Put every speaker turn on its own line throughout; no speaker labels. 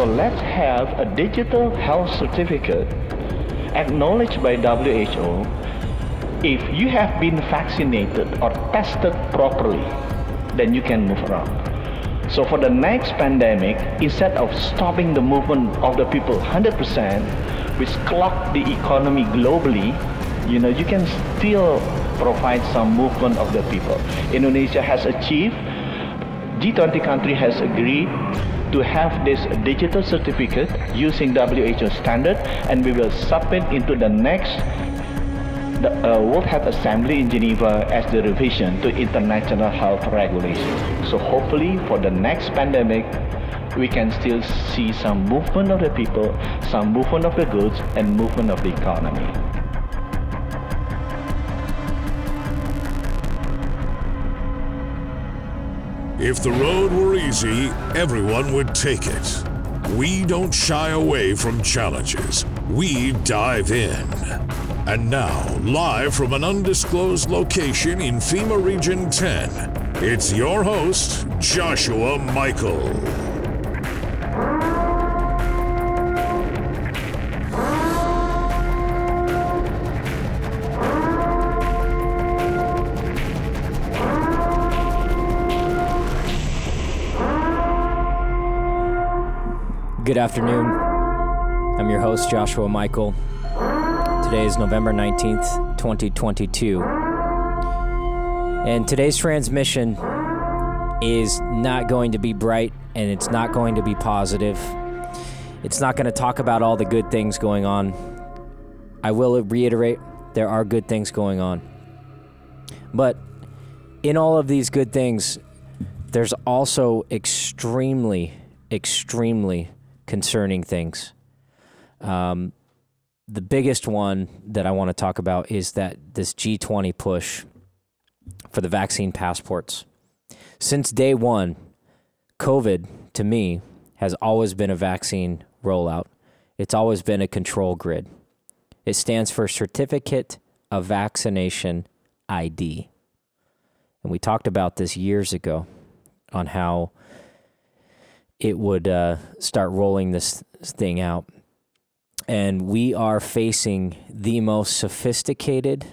So let's have a digital health certificate acknowledged by WHO if you have been vaccinated or tested properly, then you can move around. So for the next pandemic, instead of stopping the movement of the people 100%, which clock the economy globally, you know, you can still provide some movement of the people. Indonesia has achieved, G20 country has agreed to have this digital certificate using WHO standard and we will submit into the next the uh, World Health Assembly in Geneva as the revision to international health regulations. So hopefully for the next pandemic, we can still see some movement of the people, some movement of the goods, and movement of the economy.
If the road were easy, everyone would take it. We don't shy away from challenges. We dive in. And now, live from an undisclosed location in FEMA Region 10, it's your host, Joshua Michael.
Good afternoon. I'm your host, Joshua Michael. Today is November 19th, 2022. And today's transmission is not going to be bright and it's not going to be positive. It's not going to talk about all the good things going on. I will reiterate there are good things going on. But in all of these good things, there's also extremely, extremely concerning things. Um, the biggest one that I want to talk about is that this G20 push for the vaccine passports. Since day one, COVID to me has always been a vaccine rollout. It's always been a control grid. It stands for Certificate of Vaccination ID. And we talked about this years ago on how it would uh, start rolling this thing out. And we are facing the most sophisticated,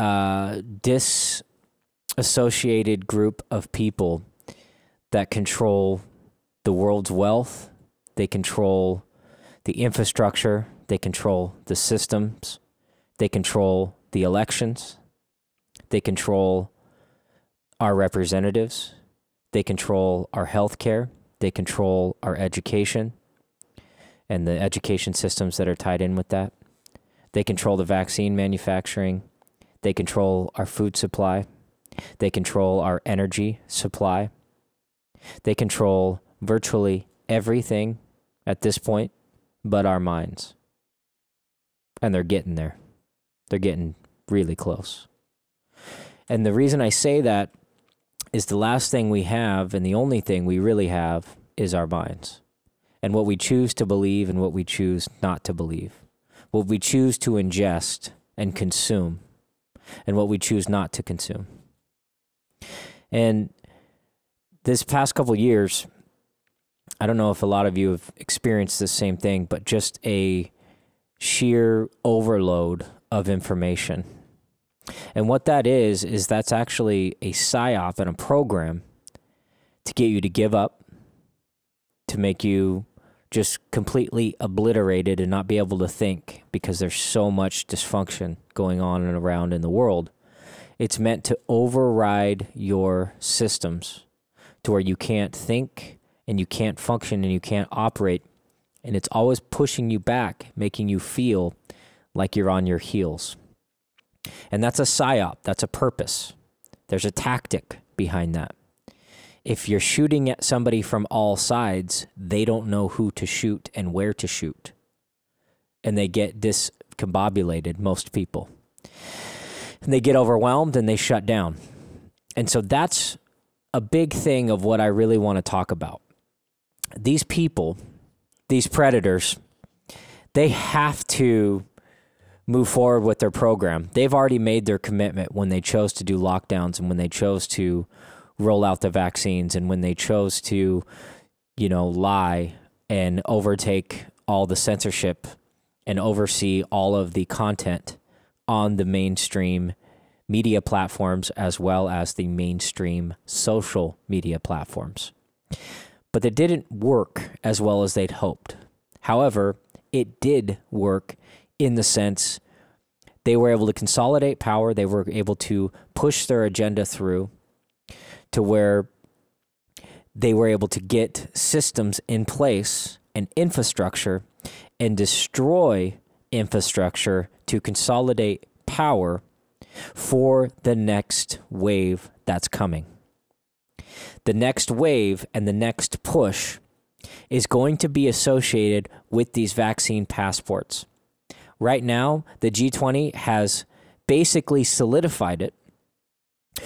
uh, disassociated group of people that control the world's wealth, they control the infrastructure, they control the systems, they control the elections, they control our representatives, they control our health care, they control our education and the education systems that are tied in with that. They control the vaccine manufacturing, they control our food supply, they control our energy supply, they control virtually everything at this point but our minds. And they're getting there. They're getting really close. And the reason I say that is the last thing we have and the only thing we really have is our minds and what we choose to believe and what we choose not to believe, what we choose to ingest and consume, and what we choose not to consume. And this past couple years, I don't know if a lot of you have experienced the same thing, but just a sheer overload of information and what that is, is that's actually a psyop and a program to get you to give up, to make you just completely obliterated and not be able to think because there's so much dysfunction going on and around in the world. It's meant to override your systems to where you can't think and you can't function and you can't operate. And it's always pushing you back, making you feel like you're on your heels. And that's a psyop, that's a purpose. There's a tactic behind that. If you're shooting at somebody from all sides, they don't know who to shoot and where to shoot. And they get discombobulated, most people. And they get overwhelmed and they shut down. And so that's a big thing of what I really want to talk about. These people, these predators, they have to move forward with their program. They've already made their commitment when they chose to do lockdowns and when they chose to roll out the vaccines and when they chose to you know, lie and overtake all the censorship and oversee all of the content on the mainstream media platforms as well as the mainstream social media platforms. But it didn't work as well as they'd hoped. However, it did work in the sense they were able to consolidate power, they were able to push their agenda through to where they were able to get systems in place and infrastructure and destroy infrastructure to consolidate power for the next wave that's coming. The next wave and the next push is going to be associated with these vaccine passports. Right now, the G20 has basically solidified it.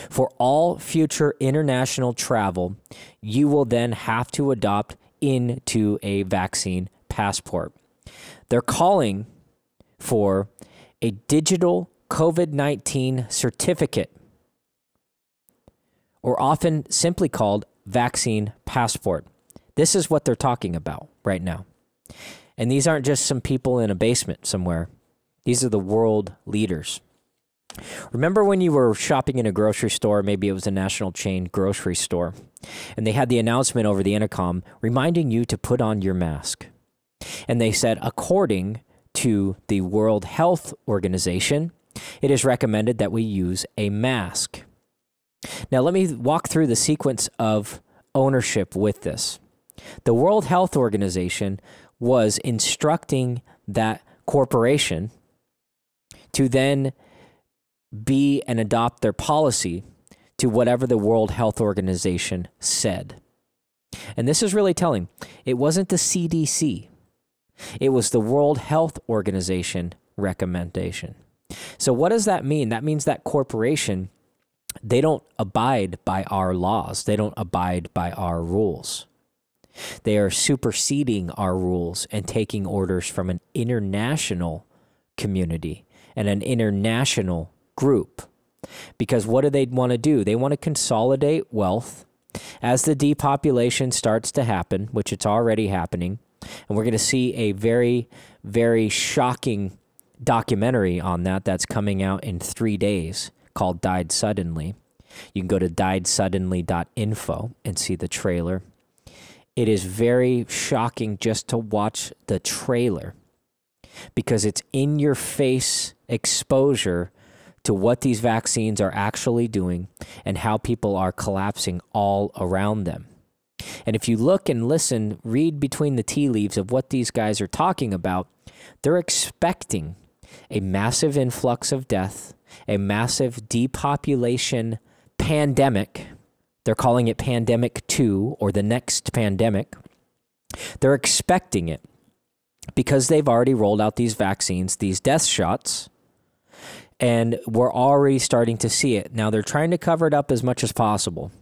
For all future international travel, you will then have to adopt into a vaccine passport. They're calling for a digital COVID 19 certificate, or often simply called vaccine passport. This is what they're talking about right now. And these aren't just some people in a basement somewhere, these are the world leaders. Remember when you were shopping in a grocery store, maybe it was a national chain grocery store, and they had the announcement over the intercom reminding you to put on your mask. And they said, according to the World Health Organization, it is recommended that we use a mask. Now, let me walk through the sequence of ownership with this. The World Health Organization was instructing that corporation to then be and adopt their policy to whatever the World Health Organization said. And this is really telling. It wasn't the CDC, it was the World Health Organization recommendation. So what does that mean? That means that corporation they don't abide by our laws. They don't abide by our rules. They are superseding our rules and taking orders from an international community and an international group. Because what do they want to do? They want to consolidate wealth as the depopulation starts to happen, which it's already happening. And we're going to see a very, very shocking documentary on that that's coming out in three days called Died Suddenly. You can go to diedsuddenly.info and see the trailer. It is very shocking just to watch the trailer because it's in your face exposure to what these vaccines are actually doing and how people are collapsing all around them. And if you look and listen, read between the tea leaves of what these guys are talking about, they're expecting a massive influx of death, a massive depopulation pandemic. They're calling it Pandemic 2 or the next pandemic. They're expecting it because they've already rolled out these vaccines, these death shots, and we're already starting to see it. Now they're trying to cover it up as much as possible.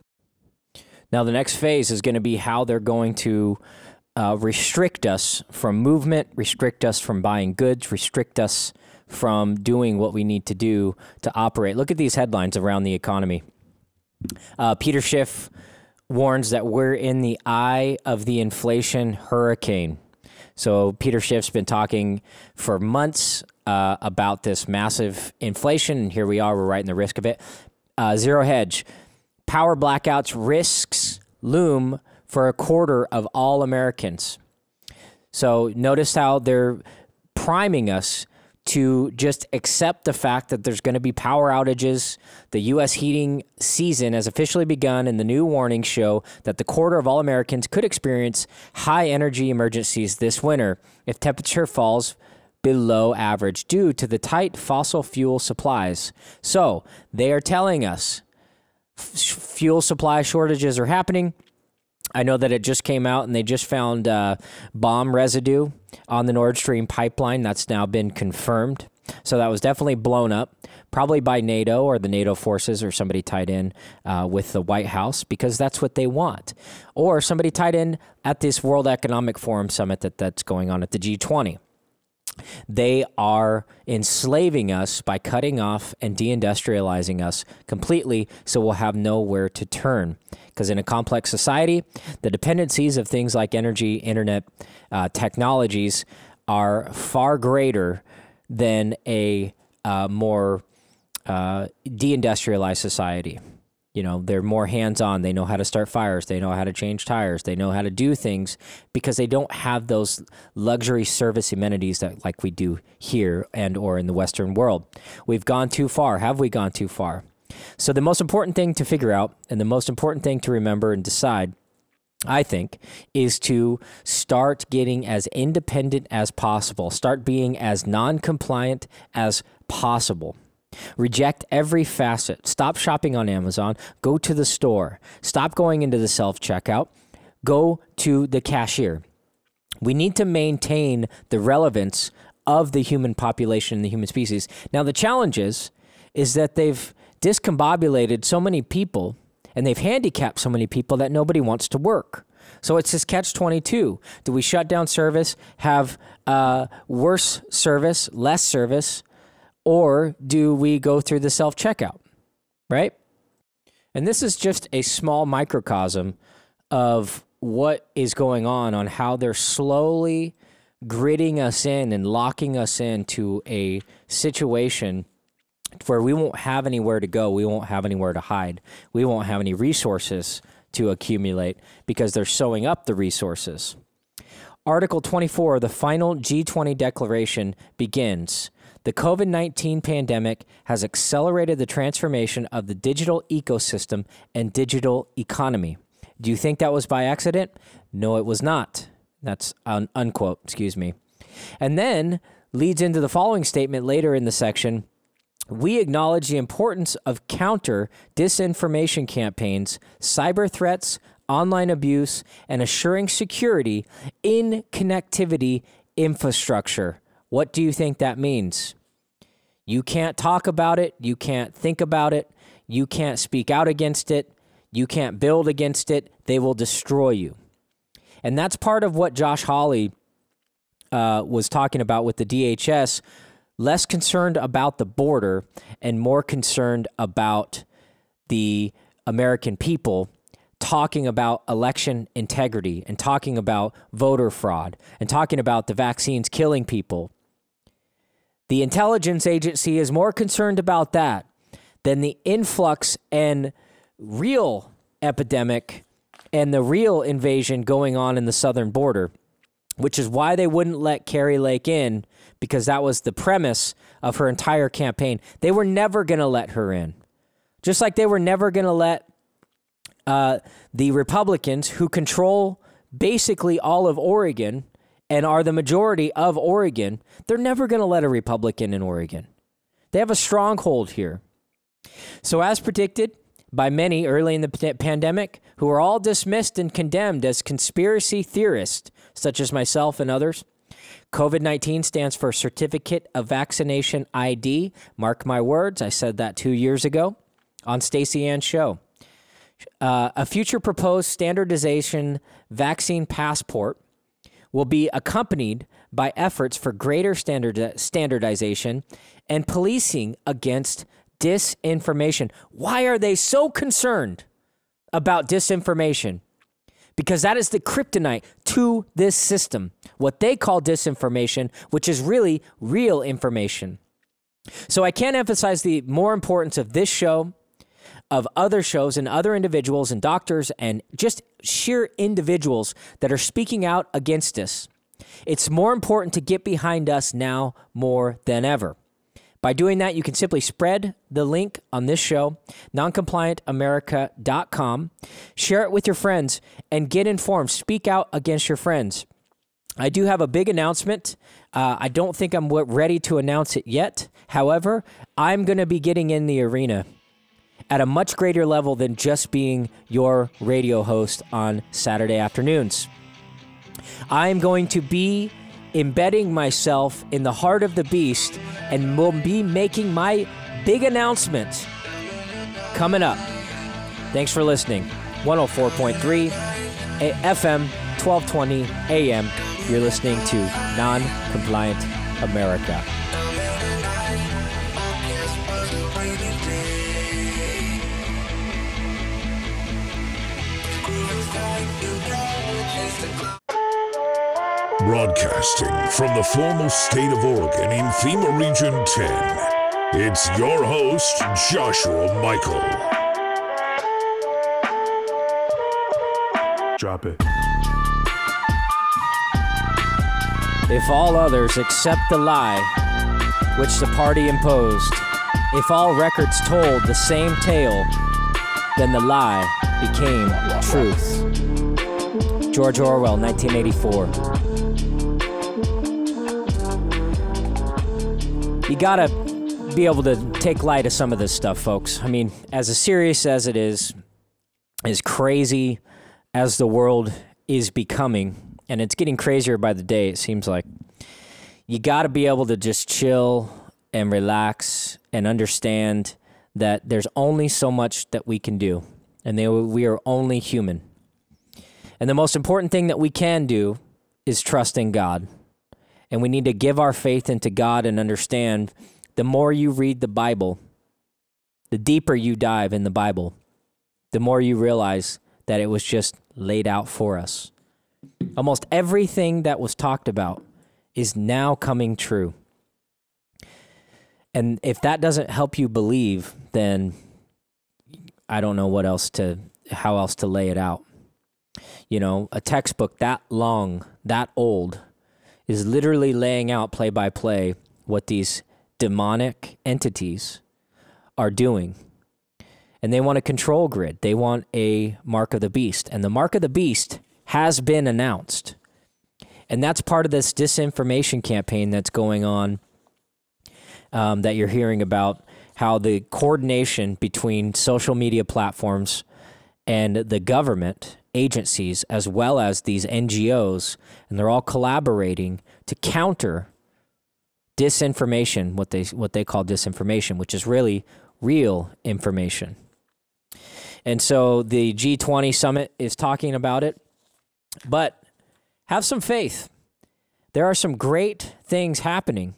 Now, the next phase is going to be how they're going to uh, restrict us from movement, restrict us from buying goods, restrict us from doing what we need to do to operate. Look at these headlines around the economy. Uh, Peter Schiff warns that we're in the eye of the inflation hurricane. So, Peter Schiff's been talking for months uh, about this massive inflation, and here we are, we're right in the risk of it. Uh, zero hedge. Power blackouts risks loom for a quarter of all Americans. So, notice how they're priming us to just accept the fact that there's going to be power outages. The U.S. heating season has officially begun, and the new warnings show that the quarter of all Americans could experience high energy emergencies this winter if temperature falls below average due to the tight fossil fuel supplies. So they are telling us f- fuel supply shortages are happening. I know that it just came out and they just found uh, bomb residue on the Nord Stream pipeline. That's now been confirmed. So that was definitely blown up, probably by NATO or the NATO forces or somebody tied in uh, with the White House because that's what they want. Or somebody tied in at this World Economic Forum summit that, that's going on at the G20. They are enslaving us by cutting off and deindustrializing us completely so we'll have nowhere to turn. Because in a complex society, the dependencies of things like energy, internet, uh, technologies are far greater than a uh, more uh, deindustrialized society. You know, they're more hands on. They know how to start fires. They know how to change tires. They know how to do things because they don't have those luxury service amenities that like we do here and or in the Western world. We've gone too far. Have we gone too far? So the most important thing to figure out and the most important thing to remember and decide I think, is to start getting as independent as possible. Start being as non compliant as possible. Reject every facet. Stop shopping on Amazon. Go to the store. Stop going into the self checkout. Go to the cashier. We need to maintain the relevance of the human population, and the human species. Now, the challenge is, is that they've discombobulated so many people and they've handicapped so many people that nobody wants to work. So it's this catch 22. Do we shut down service, have uh, worse service, less service, or do we go through the self checkout? Right? And this is just a small microcosm of what is going on on how they're slowly gridding us in and locking us into a situation where we won't have anywhere to go, we won't have anywhere to hide, we won't have any resources to accumulate because they're sewing up the resources. Article 24, the final G20 declaration begins. The COVID 19 pandemic has accelerated the transformation of the digital ecosystem and digital economy. Do you think that was by accident? No, it was not. That's un- unquote, excuse me. And then leads into the following statement later in the section we acknowledge the importance of counter disinformation campaigns, cyber threats, online abuse, and assuring security in connectivity infrastructure. What do you think that means? You can't talk about it, you can't think about it, you can't speak out against it, you can't build against it. They will destroy you. And that's part of what Josh Hawley uh, was talking about with the DHS less concerned about the border and more concerned about the American people talking about election integrity and talking about voter fraud and talking about the vaccines killing people. The intelligence agency is more concerned about that than the influx and real epidemic and the real invasion going on in the southern border, which is why they wouldn't let Kari Lake in because that was the premise of her entire campaign. They were never going to let her in. Just like they were never going to let uh, the Republicans, who control basically all of Oregon and are the majority of Oregon, they're never going to let a Republican in Oregon. They have a stronghold here. So, as predicted by many early in the pandemic, who are all dismissed and condemned as conspiracy theorists, such as myself and others, COVID 19 stands for Certificate of Vaccination ID. Mark my words, I said that two years ago on Stacy Ann's show. Uh, a future proposed standardization vaccine passport will be accompanied by efforts for greater standard, standardization and policing against disinformation. Why are they so concerned about disinformation? because that is the kryptonite to this system, what they call disinformation, which is really real information. So I can't emphasize the more importance of this show, of other shows and other individuals and doctors and just sheer individuals that are speaking out against us. It's more important to get behind us now more than ever. By doing that, you can simply spread the link on this show, noncompliantamerica.com, share it with your friends, and get informed. Speak out against your friends. I do have a big announcement. Uh, I don't think I'm ready to announce it yet. However, I'm going to be getting in the arena at a much greater level than just being your radio host on Saturday afternoons. I'm going to be embedding myself in the heart of the beast and will be making my big announcement coming up. Thanks for listening. 104.3 FM, 1220 AM. You're listening to Non Compliant America.
Broadcasting from the formal state of Oregon in FEMA Region 10, it's your host, Joshua Michael.
Drop it.
If all others accept the lie which the party imposed, if all records told the same tale, then the lie became truth. George Orwell, 1984. You gotta be able to take light of some of this stuff, folks. I mean, as serious as it is, as crazy as the world is becoming, and it's getting crazier by the day, it seems like, you gotta be able to just chill and relax and understand that there's only so much that we can do, and they, we are only human. And the most important thing that we can do is trust in God. And we need to give our faith into God and understand the more you read the Bible, the deeper you dive in the Bible, the more you realize that it was just laid out for us. Almost everything that was talked about is now coming true. And if that doesn't help you believe, then I don't know what else to how else to lay it out. You know, a textbook that long, that old is literally laying out play by play what these demonic entities are doing. And they want a control grid. They want a mark of the beast. And the mark of the beast has been announced. And that's part of this disinformation campaign that's going on um, that you're hearing about how the coordination between social media platforms and the government agencies as well as these NGOs, and they're all collaborating to counter disinformation, what they what they call disinformation, which is really real information. And so the G20 summit is talking about it, but have some faith. There are some great things happening.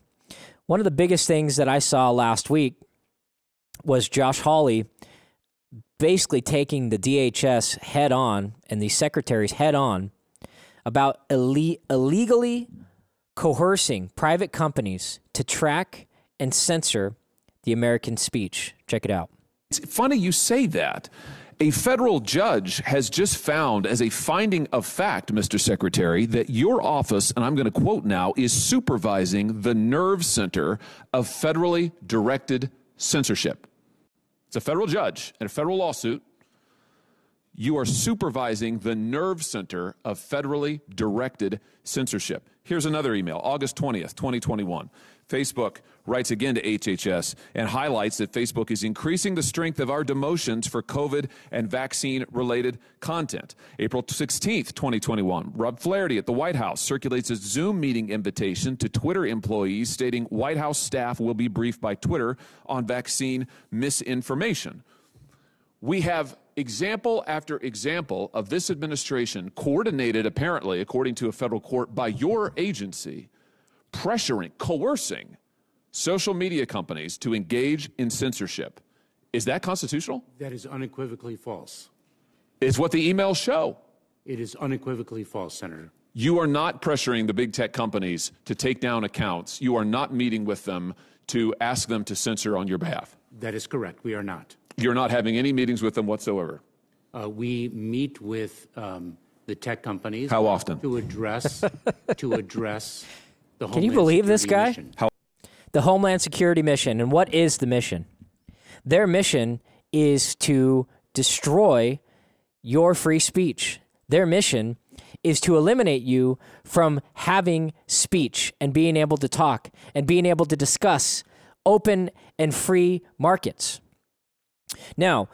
One of the biggest things that I saw last week was Josh Hawley basically taking the DHS head on and the secretaries head on about Ill- illegally coercing private companies to track and censor the American speech. Check it out.
It's funny you say that. A federal judge has just found, as a finding of fact, Mr. Secretary, that your office, and I'm going to quote now, is supervising the nerve center of federally directed censorship. It's a federal judge in a federal lawsuit. You are supervising the nerve center of federally directed censorship. Here's another email, August 20th, 2021. Facebook writes again to HHS and highlights that Facebook is increasing the strength of our demotions for COVID and vaccine related content. April 16th, 2021, Rob Flaherty at the White House circulates a Zoom meeting invitation to Twitter employees stating White House staff will be briefed by Twitter on vaccine misinformation. We have example after example of this administration, coordinated apparently, according to a federal court, by your agency, pressuring, coercing social media companies to engage in censorship. Is that constitutional?
That is unequivocally false.
Is what the emails show.
It is unequivocally false, Senator.
You are not pressuring the big tech companies to take down accounts. You are not meeting with them to ask them to censor on your behalf.
That is correct. We are not.
You're not having any meetings with them whatsoever.
Uh, we meet with um, the tech companies.
How often?
To address to address.
Can you believe this guy?
How
the Homeland Security mission. And what is the mission? Their mission is to destroy your free speech. Their mission is to eliminate you from having speech and being able to talk and being able to discuss open and free markets. Now,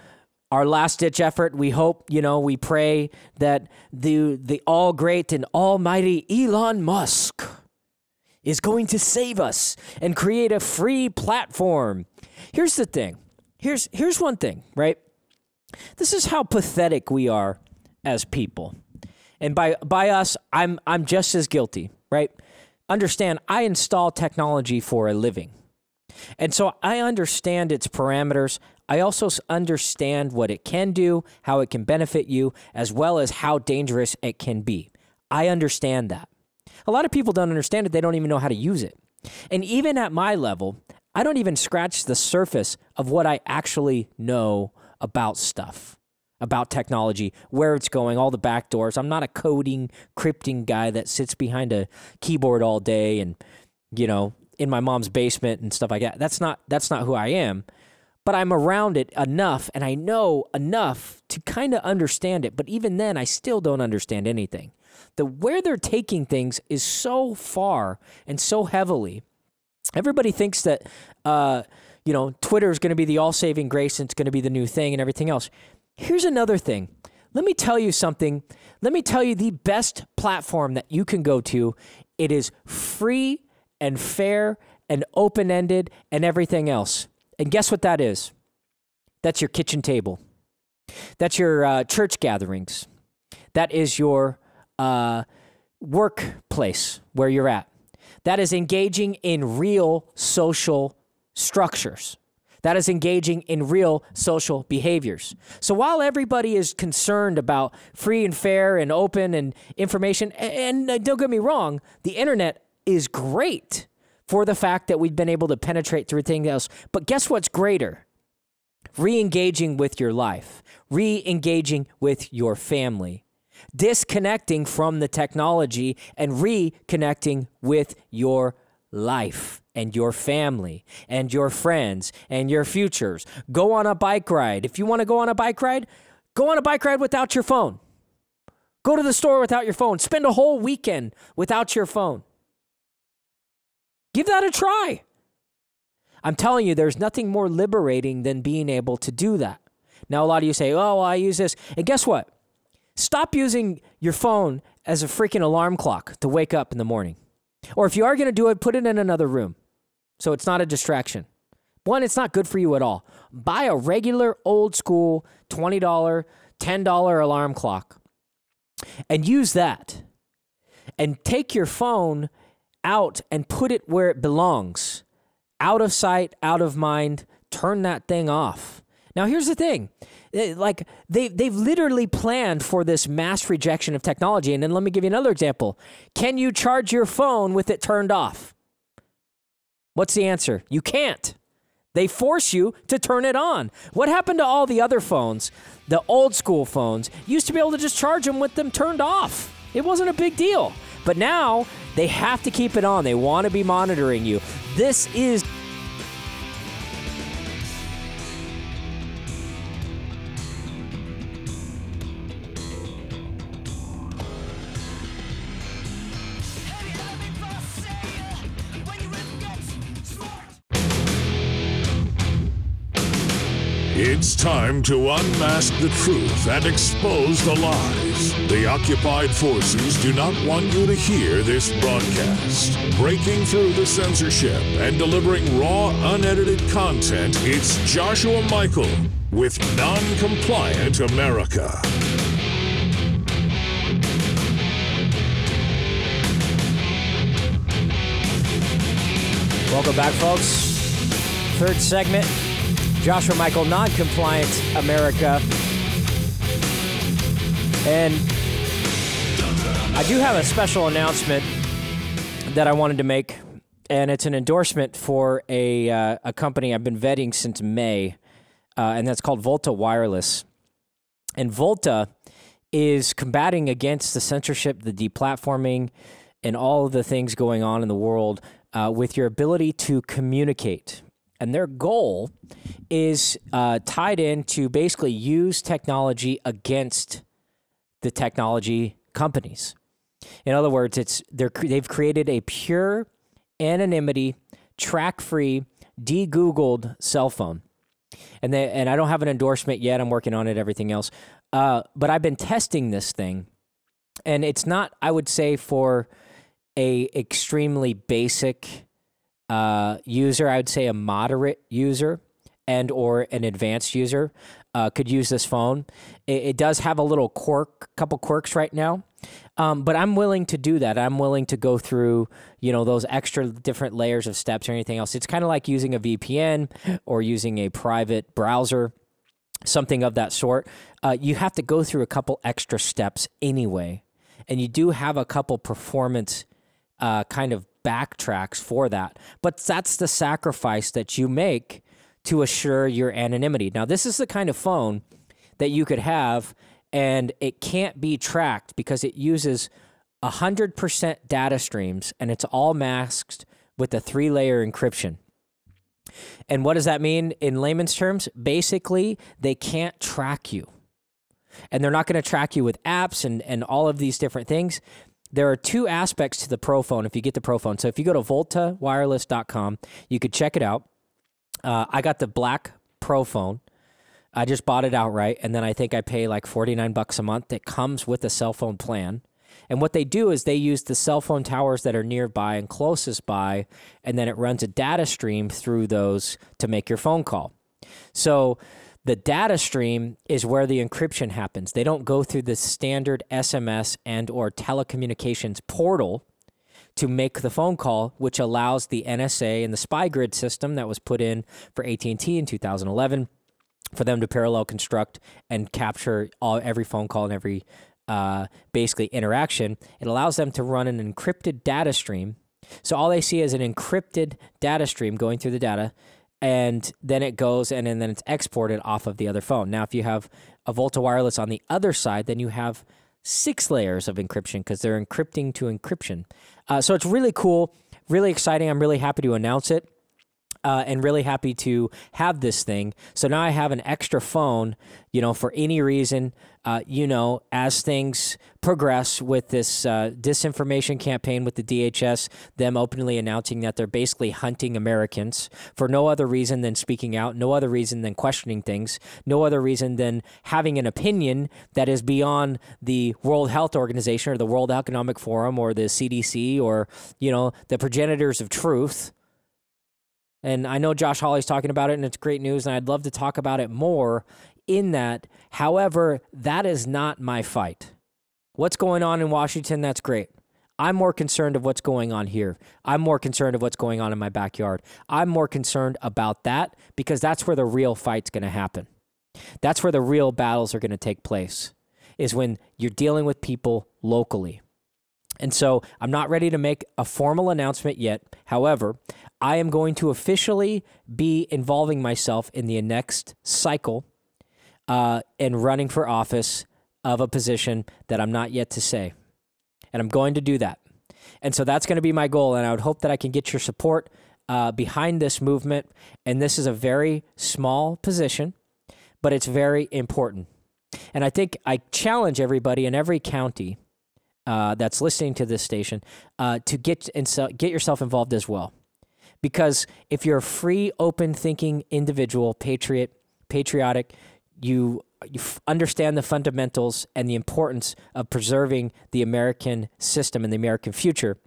our last ditch effort, we hope, you know, we pray that the the all great and almighty Elon Musk is going to save us and create a free platform. Here's the thing. Here's here's one thing, right? This is how pathetic we are as people. And by by us, I'm I'm just as guilty, right? understand I install technology for a living. And so I understand its parameters. I also understand what it can do, how it can benefit you, as well as how dangerous it can be. I understand that. A lot of people don't understand it, they don't even know how to use it. And even at my level, I don't even scratch the surface of what I actually know about stuff, about technology, where it's going, all the back doors. I'm not a coding, crypting guy that sits behind a keyboard all day and, you know, in my mom's basement and stuff like that. That's not that's not who I am. But I'm around it enough and I know enough to kind of understand it. But even then I still don't understand anything. The where they're taking things is so far and so heavily everybody thinks that uh, you know Twitter is going to be the all-saving grace and it's going to be the new thing and everything else. Here's another thing. Let me tell you something. Let me tell you the best platform that you can go to. It is free and fair and open-ended and everything else. And guess what that is? That's your kitchen table. That's your uh, church gatherings. That is your uh, workplace where you're at. That is engaging in real social structures. That is engaging in real social behaviors. So while everybody is concerned about free and fair and open and information, and, and don't get me wrong, the internet is great for the fact that we've been able to penetrate through things else. But guess what's greater? Re engaging with your life, re engaging with your family, disconnecting from the technology and reconnecting with your life and your family and your friends and your futures. Go on a bike ride. If you want to go on a bike ride, go on a bike ride without your phone. Go to the store without your phone. Spend a whole weekend without your phone. Give that a try. I'm telling you, there's nothing more liberating than being able to do that. Now, a lot of you say, oh, well, I use this. And guess what? Stop using your phone as a freaking alarm clock to wake up in the morning. Or if you are going to do it, put it in another room so it's not a distraction. One, it's not good for you at all. Buy a regular old school $20, $10 alarm clock and use that. And take your phone out and put it where it belongs out of sight, out of mind. Turn that thing off. Now, here's the thing. Eh, Like they they've literally planned for this mass rejection of technology. And then let me give you another example. Can you charge your phone with it turned off? What's the answer? You can't. They force you to turn it on. What happened to all the other phones? The old school phones used to be able to just charge them with them turned off. It wasn't a big deal. But now they have to keep it on. They want to be monitoring you. This is
It's time to unmask the truth and expose the lies. The occupied forces do not want you to hear this broadcast. Breaking through the censorship and delivering raw, unedited content, it's Joshua Michael with Non-Compliant America.
Welcome back, folks. Third segment Joshua Michael, non compliant America. And I do have a special announcement that I wanted to make, and it's an endorsement for a, uh, a company I've been vetting since May, uh, and that's called Volta Wireless. And Volta is combating against the censorship, the deplatforming, and all of the things going on in the world uh, with your ability to communicate. And their goal is uh, tied in to basically use technology against the technology companies. In other words, it's they're they've created a pure anonymity, track-free, de-googled cell phone. And they, and I don't have an endorsement yet. I'm working on it. Everything else, uh, but I've been testing this thing, and it's not. I would say for a extremely basic uh, user, I would say a moderate user, and or an advanced user uh, could use this phone. It, it, does have a little quirk, couple quirks right now, um, but I'm willing to do that. I'm willing to go through, you know, those extra different layers of steps or anything else. It's kind of like using a VPN or using a private browser, something of that sort. Uh, you have to go through a couple extra steps anyway, and you do have a couple performance uh, kind of backtracks for that. But that's the sacrifice that you make to assure your anonymity. Now, this is the kind of phone that you could have and it can't be tracked because it uses 100% data streams and it's all masked with a three layer encryption. And what does that mean in layman's terms? Basically, they can't track you. And they're not going to track you with apps and, and all of these different things. There are two aspects to the Pro phone if you get the Pro phone. So if you go to voltawireless.com, you could check it out. Uh, I got the black Pro phone. I just bought it outright, and then I think I pay like 49 bucks a month. It comes with a cell phone plan. And what they do is they use the cell phone towers that are nearby and closest by, and then it runs a data stream through those to make your phone call. So the data stream is where the encryption happens. They don't go through the standard SMS and or telecommunications portal to make the phone call, which allows the NSA and the spy grid system that was put in for AT&T in 2011 for them to parallel construct and capture all every phone call and every uh, basically interaction. It allows them to run an encrypted data stream. So all they see is an encrypted data stream going through the data, and then it goes and, and then it's exported off of the other phone. Now, if you have a Volta Wireless on the other side, then you have six layers of encryption because they're encrypting to encryption. Uh, so it's really cool, really exciting. I'm really happy to announce it uh, and really happy to have this thing. So now I have an extra phone, you know, for any reason, uh, you know, as things progress with this uh, disinformation campaign with the DHS, them openly announcing that they're basically hunting Americans for no other reason than speaking out, no other reason than questioning things, no other reason than having an opinion that is beyond the World Health Organization or the World Economic Forum or the CDC or, you know, the progenitors of truth and I know Josh Hawley's talking about it, and it's great news, and I'd love to talk about it more in that. However, that is not my fight. What's going on in Washington, that's great. I'm more concerned of what's going on here. I'm more concerned of what's going on in my backyard. I'm more concerned about that because that's where the real fight's going to happen. That's where the real battles are going to take place, is when you're dealing with people locally. And so I'm not ready to make a formal announcement yet. However, I am going to officially be involving myself in the next cycle uh, and running for office of a position that I'm not yet to say. And I'm going to do that. And so that's going to be my goal. And I would hope that I can get your support uh, behind this movement. And this is a very small position, but it's very important. And I think I challenge everybody in every county uh, that's listening to this station uh, to get and get yourself involved as well. Because if you're a free, open thinking individual, patriot, patriotic, you you f- understand the fundamentals and the importance of preserving the American system and the American future,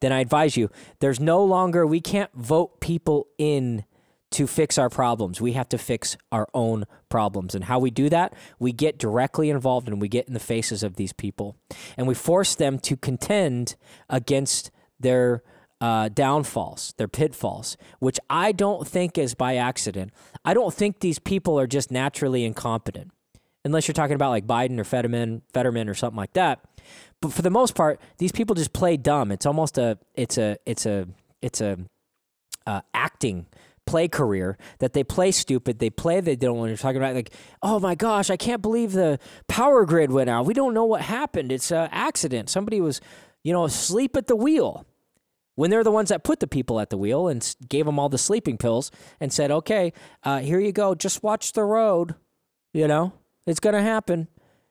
then I advise you there's no longer, we can't vote people in to fix our problems. We have to fix our own problems. And how we do that, we get directly involved and we get in the faces of these people. And we force them to contend against their uh, downfalls, their pitfalls, which I don't think is by accident. I don't think these people are just naturally incompetent, unless you're talking about like Biden or Fetterman, Fetterman or something like that. But for the most part, these people just play dumb. It's almost a, it's a, it's a, it's a uh, acting play career that they play stupid. They play they don't. When you're talking about like, oh my gosh, I can't believe the power grid went out. We don't know what happened. It's an accident. Somebody was, you know, asleep at the wheel. When they're the ones that put the people at the wheel and gave them all the sleeping pills and said, okay, uh, here you go. Just watch the road. You know, it's going to happen.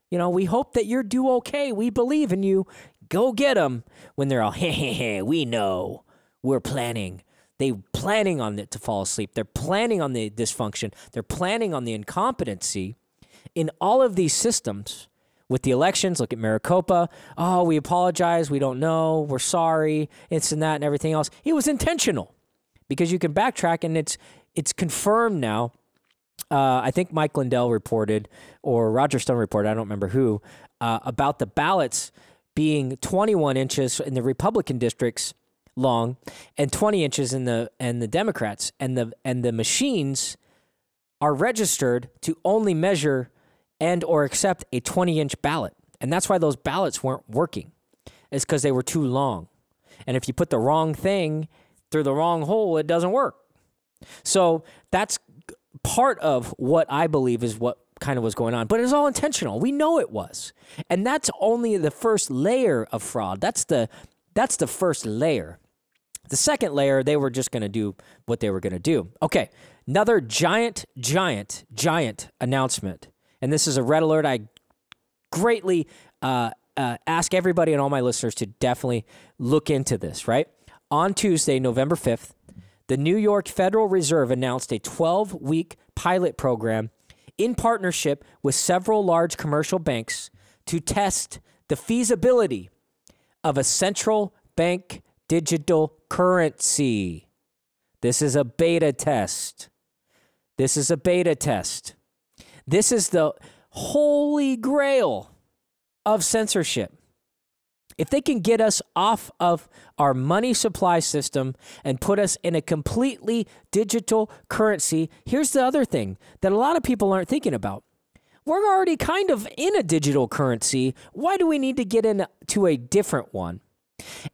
You know, we hope that you're do okay. We believe in you. Go get them. When they're all, hey, hey, hey, we know. We're planning. They planning on it to fall asleep. They're planning on the dysfunction. They're planning on the incompetency in all of these systems. With the elections, look at Maricopa. Oh, we apologize. We don't know. We're sorry. It's and that and everything else. It was intentional because you can backtrack and it's it's confirmed now. Uh, I think Mike Lindell reported, or Roger Stone reported, I don't remember who, uh, about the ballots being 21 inches in the Republican districts long and 20 inches in the and the Democrats and the and the machines are registered to only measure and or accept a 20 inch ballot. And that's why those ballots weren't working is because they were too long. And if you put the wrong thing through the wrong hole it doesn't work. So that's part of what i believe is what kind of was going on but it was all intentional. We know it was. And that's only the first layer of fraud. That's the that's the first layer. The second layer, they were just going to do what they were going to do. Okay, another giant, giant, giant announcement. And this is a red alert. I greatly uh, uh, ask everybody and all my listeners to definitely look into this, right? On Tuesday, November 5th, the New York Federal Reserve announced a 12 week pilot program in partnership with several large commercial banks to test the feasibility of a central bank digital currency. This is a beta test. This is a beta test. This is the holy grail of censorship. If they can get us off of our money supply system and put us in a completely digital currency, here's the other thing that a lot of people aren't thinking about. We're already kind of in a digital currency. Why do we need to get into a different one?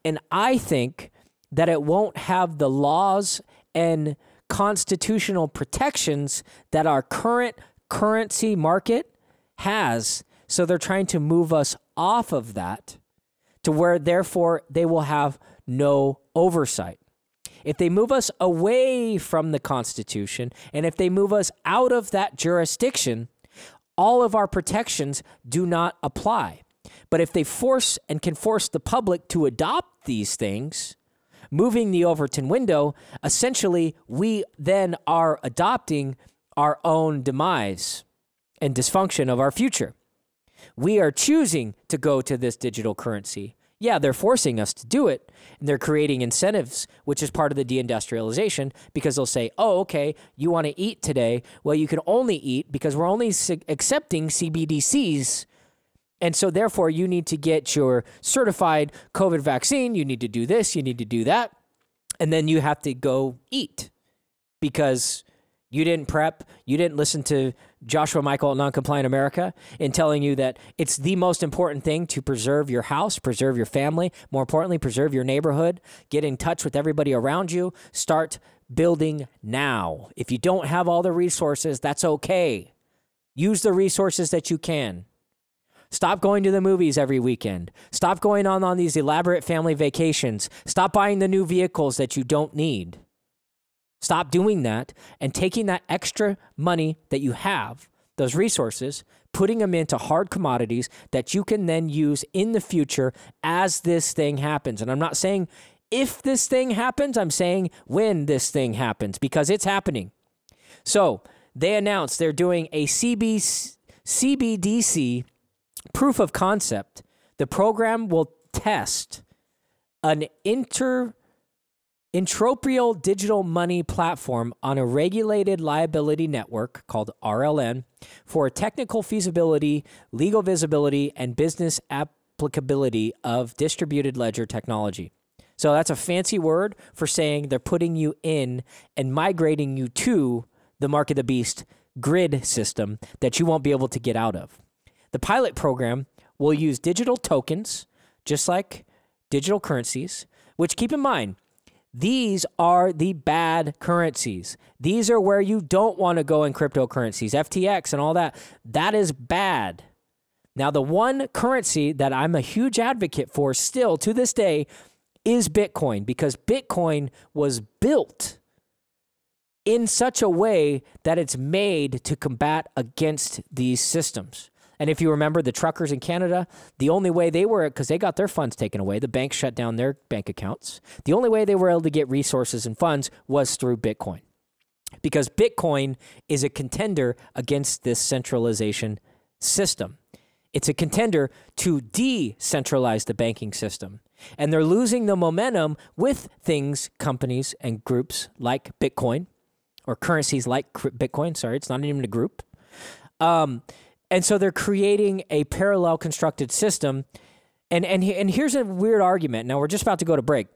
And I think that it won't have the laws and constitutional protections that our current currency market has. So they're trying to move us off of that to where, therefore, they will have no oversight. If they move us away from the Constitution and if they move us out of that jurisdiction, all of our protections do not apply. But if they force and can force the public to adopt these things, moving the Overton window, essentially we then are adopting our own demise and dysfunction of our future. We are choosing to go to this digital currency. Yeah, they're forcing us to do it, and they're creating incentives, which is part of the deindustrialization, because they'll say, oh, okay, you want to eat today? Well, you can only eat because we're only accepting CBDCs and so, therefore, you need to get your certified COVID vaccine. You need to do this, you need to do that. And then you have to go eat because you didn't prep, you didn't listen to Joshua Michael at Noncompliant America in telling you that it's the most important thing to preserve your house, preserve your family, more importantly, preserve your neighborhood, get in touch with everybody around you, start building now. If you don't have all the resources, that's okay. Use the resources that you can. Stop going to the movies every weekend. Stop going on on these elaborate family vacations. Stop buying the new vehicles that you don't need. Stop doing that and taking that extra money that you have, those resources, putting them into hard commodities that you can then use in the future as this thing happens. And I'm not saying if this thing happens, I'm saying when this thing happens because it's happening. So they announced they're doing a CB, CBDC proof of concept, the program will test an inter entropial digital money platform on a regulated liability network called RLN for technical feasibility, legal visibility, and business applicability of distributed ledger technology. So that's a fancy word for saying they're putting you in and migrating you to the mark of the beast grid system that you won't be able to get out of. The pilot program will use digital tokens, just like digital currencies, which keep in mind, these are the bad currencies. These are where you don't want to go in cryptocurrencies, FTX and all that. That is bad. Now, the one currency that I'm a huge advocate for still to this day is Bitcoin because Bitcoin was built in such a way that it's made to combat against these systems. And if you remember the truckers in Canada, the only way they were, because they got their funds taken away, the bank shut down their bank accounts. The only way they were able to get resources and funds was through Bitcoin. Because Bitcoin is a contender against this centralization system. It's a contender to decentralize the banking system. And they're losing the momentum with things, companies, and groups like Bitcoin or currencies like Bitcoin. Sorry, it's not even a group. Um, and so they're creating a parallel constructed system. And, and, and here's a weird argument. Now, we're just about to go to break.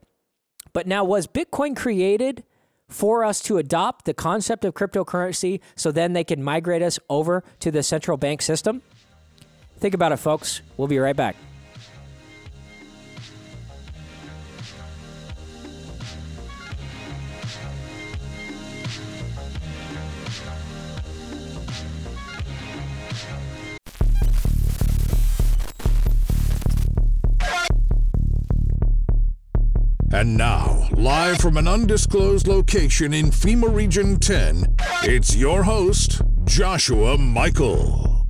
But now, was Bitcoin created for us to adopt the concept of cryptocurrency so then they can migrate us over to the central bank system? Think about it, folks. We'll be right back.
And now, live from an undisclosed location in FEMA Region 10, it's your host, Joshua Michael.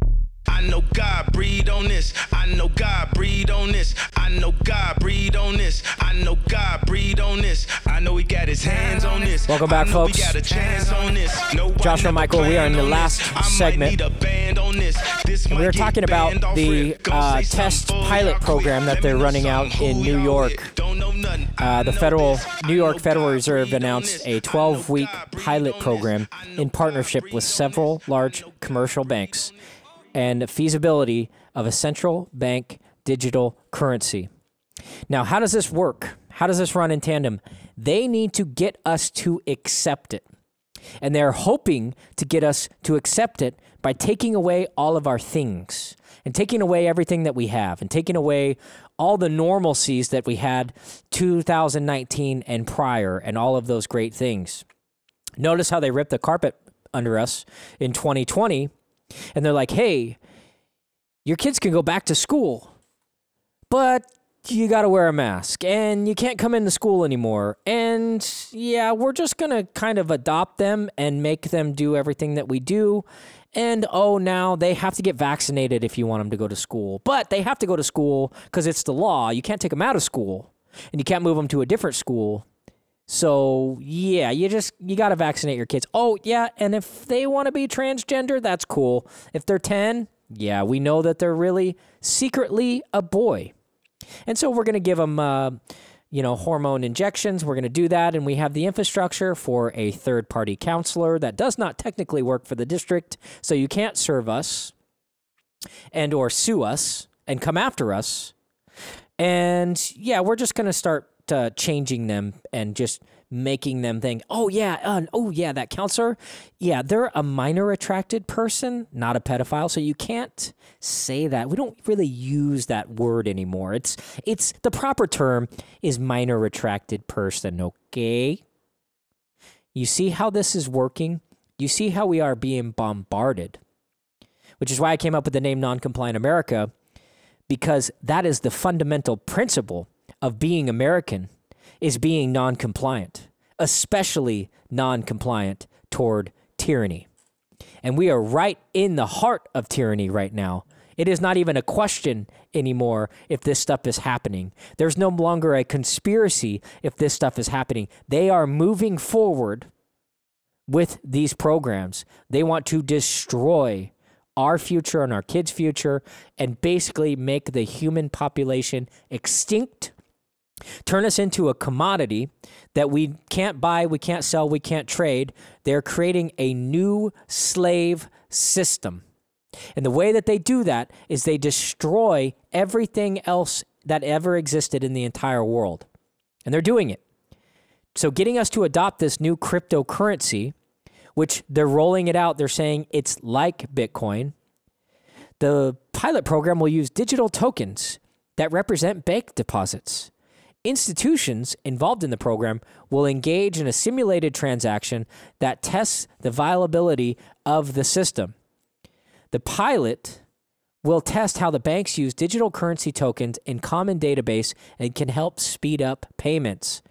I know God breathe on this. I know God breathe on this. I know God breathe on this. I know God breathe on this. I know He got His hands on this.
Welcome back, folks.
We got a chance on this. No
Joshua Michael, we are in the last
this. I might
segment.
need a band on this. This
And We
are
talking about the uh, test pilot program that they're running out in New York. Uh, the federal New York Federal Reserve announced a
I know
12 week pilot program in partnership with several large commercial banks and the feasibility of a central bank digital currency. Now, how does this work? How does this run in tandem? They need to get us to accept it. And they're hoping to get us to accept it by taking away all of our things and taking away everything that we have and taking away all the normalcies that we had 2019 and prior and all of those great things. Notice how they ripped the carpet under us in 2020 and they're like, hey, your kids can go back to school, but you got to wear a mask and you can't come into school anymore. And yeah, we're just going to kind of adopt them and make them do everything that we do. And oh, now they have to get vaccinated if you want them to go to school. But they have to go to school because it's the law. You can't take them out of school and you can't move them to a different school. So yeah, you just you got to vaccinate your kids. Oh yeah, and if they want to be transgender, that's cool. If they're 10, yeah, we know that they're really secretly a boy. And so we're going to give them, uh, you know, hormone injections. We're going to do that. And we have the infrastructure for a third party counselor that does not technically work for the district. So you can't serve us and or sue us and come after us. And yeah, we're just going to start uh, changing them and just making them think, oh yeah, uh, oh yeah, that counselor, yeah, they're a minor attracted person, not a pedophile. So you can't say that. We don't really use that word anymore. It's it's the proper term is minor attracted person. Okay. You see how this is working. You see how we are being bombarded, which is why I came up with the name Non-Compliant America, because that is the fundamental principle of being American is being non-compliant, especially non-compliant toward tyranny. And we are right in the heart of tyranny right now. It is not even a question anymore if this stuff is happening. There's no longer a conspiracy if this stuff is happening. They are moving forward with these programs. They want to destroy our future and our kids' future and basically make the human population extinct turn us into a commodity that we can't buy, we can't sell, we can't trade. They're creating a new slave system. And the way that they do that is they destroy everything else that ever existed in the entire world. And they're doing it. So, getting us to adopt this new cryptocurrency, which they're rolling it out, they're saying it's like Bitcoin. The pilot program will use digital tokens that represent bank deposits. Institutions involved in the program will engage in a simulated transaction that tests the viability of the system. The pilot will test how the banks use digital currency tokens in common database and can help speed up payments.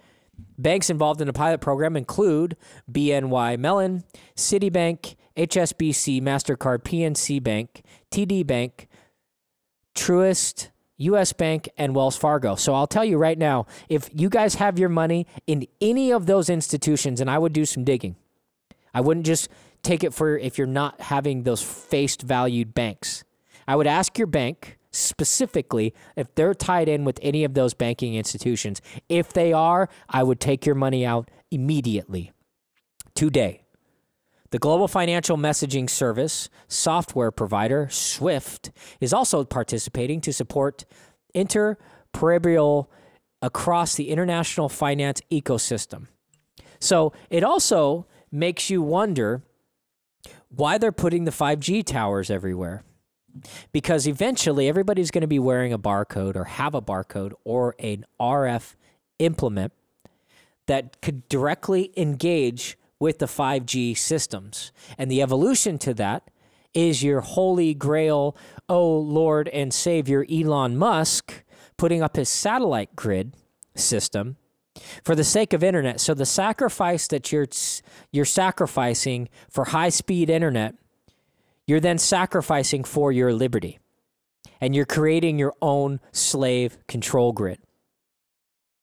Banks involved in the pilot program include BNY Mellon, Citibank, HSBC, MasterCard, PNC Bank, TD Bank, Truist, US Bank, and Wells Fargo. So I'll tell you right now if you guys have your money in any of those institutions, and I would do some digging, I wouldn't just take it for if you're not having those faced valued banks. I would ask your bank specifically if they're tied in with any of those banking institutions. If they are, I would take your money out immediately, today. The global financial messaging service software provider Swift is also participating to support interoperable across the international finance ecosystem. So it also makes you wonder why they're putting the 5G towers everywhere. Because eventually everybody's going to be wearing a barcode or have a barcode or an RF implement that could directly engage with the 5G systems. And the evolution to that is your holy grail, oh Lord and Savior Elon Musk putting up his satellite grid system for the sake of internet. So the sacrifice that you're you're sacrificing for high-speed internet, you're then sacrificing for your liberty. And you're creating your own slave control grid.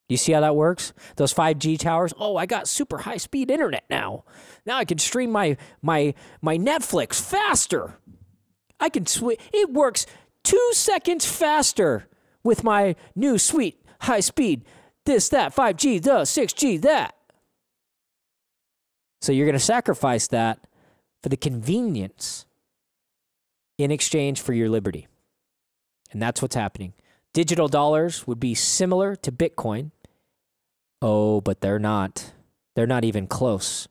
You see how that works? Those 5G towers. Oh, I got super high speed internet now. Now I can stream my my my Netflix faster. I can sw- it works 2 seconds faster with my new sweet high speed this that 5G, the 6G, that. So you're going to sacrifice that for the convenience in exchange for your liberty. And that's what's happening. Digital dollars would be similar to Bitcoin Oh, but they're not. They're not even close.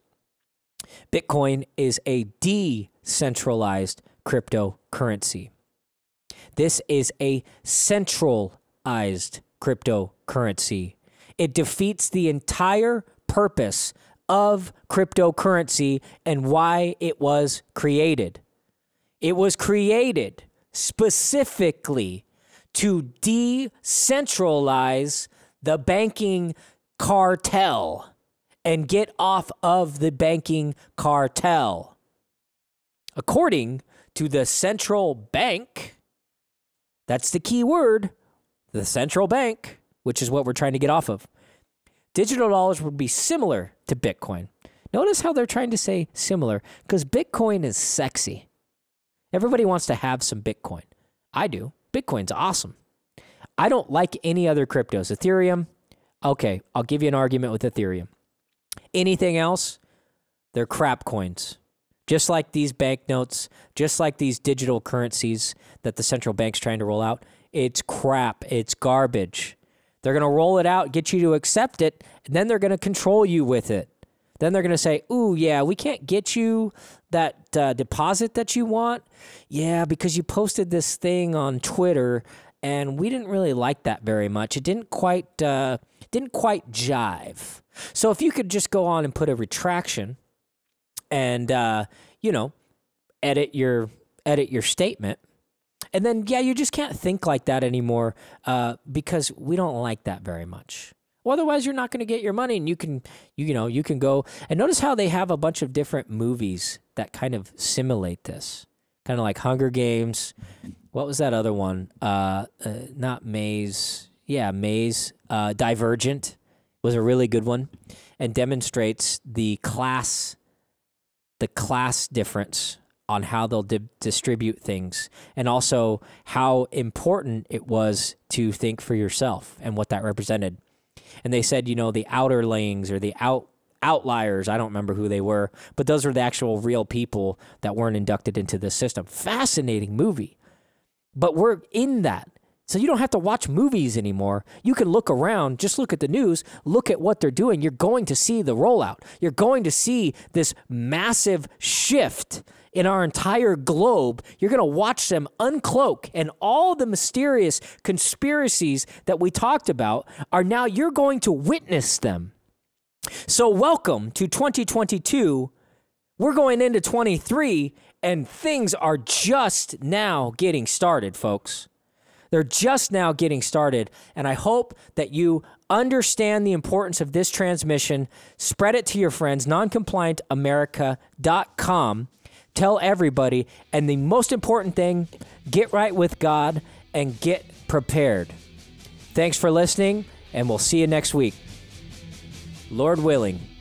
Bitcoin is a decentralized cryptocurrency. This is a centralized cryptocurrency. It defeats the entire purpose of cryptocurrency and why it was created. It was created specifically to decentralize the banking cartel and get off of the banking cartel. According to the central bank, that's the key word, the central bank, which is what we're trying to get off of. Digital dollars would be similar to Bitcoin. Notice how they're trying to say similar because Bitcoin is sexy. Everybody wants to have some Bitcoin. I do. Bitcoin's awesome. I don't like any other cryptos. Ethereum, Okay, I'll give you an argument with Ethereum. Anything else? They're crap coins. Just like these banknotes, just like these digital currencies that the central bank's trying to roll out, it's crap. It's garbage. They're going to roll it out, get you to accept it, and then they're going to control you with it. Then they're going to say, "Ooh, yeah, we can't get you that uh, deposit that you want. Yeah, because you posted this thing on Twitter, and we didn't really like that very much. It didn't quite uh, didn't quite jive. So if you could just go on and put a retraction, and uh, you know, edit your edit your statement, and then yeah, you just can't think like that anymore uh, because we don't like that very much. Well, otherwise, you're not going to get your money, and you can you, you know you can go and notice how they have a bunch of different movies that kind of simulate this, kind of like Hunger Games what was that other one? Uh, uh, not Maze. Yeah, Maze. Uh, Divergent was a really good one, and demonstrates the class, the class difference on how they'll di- distribute things, and also how important it was to think for yourself and what that represented. And they said, you know, the outerlings or the out outliers. I don't remember who they were, but those were the actual real people that weren't inducted into this system. Fascinating movie. But we're in that. So you don't have to watch movies anymore. You can look around, just look at the news, look at what they're doing. You're going to see the rollout. You're going to see this massive shift in our entire globe. You're going to watch them uncloak, and all the mysterious conspiracies that we talked about are now you're going to witness them. So, welcome to 2022. We're going into 23, and things are just now getting started, folks. They're just now getting started. And I hope that you understand the importance of this transmission. Spread it to your friends, noncompliantamerica.com. Tell everybody. And the most important thing get right with God and get prepared. Thanks for listening, and we'll see you next week. Lord willing.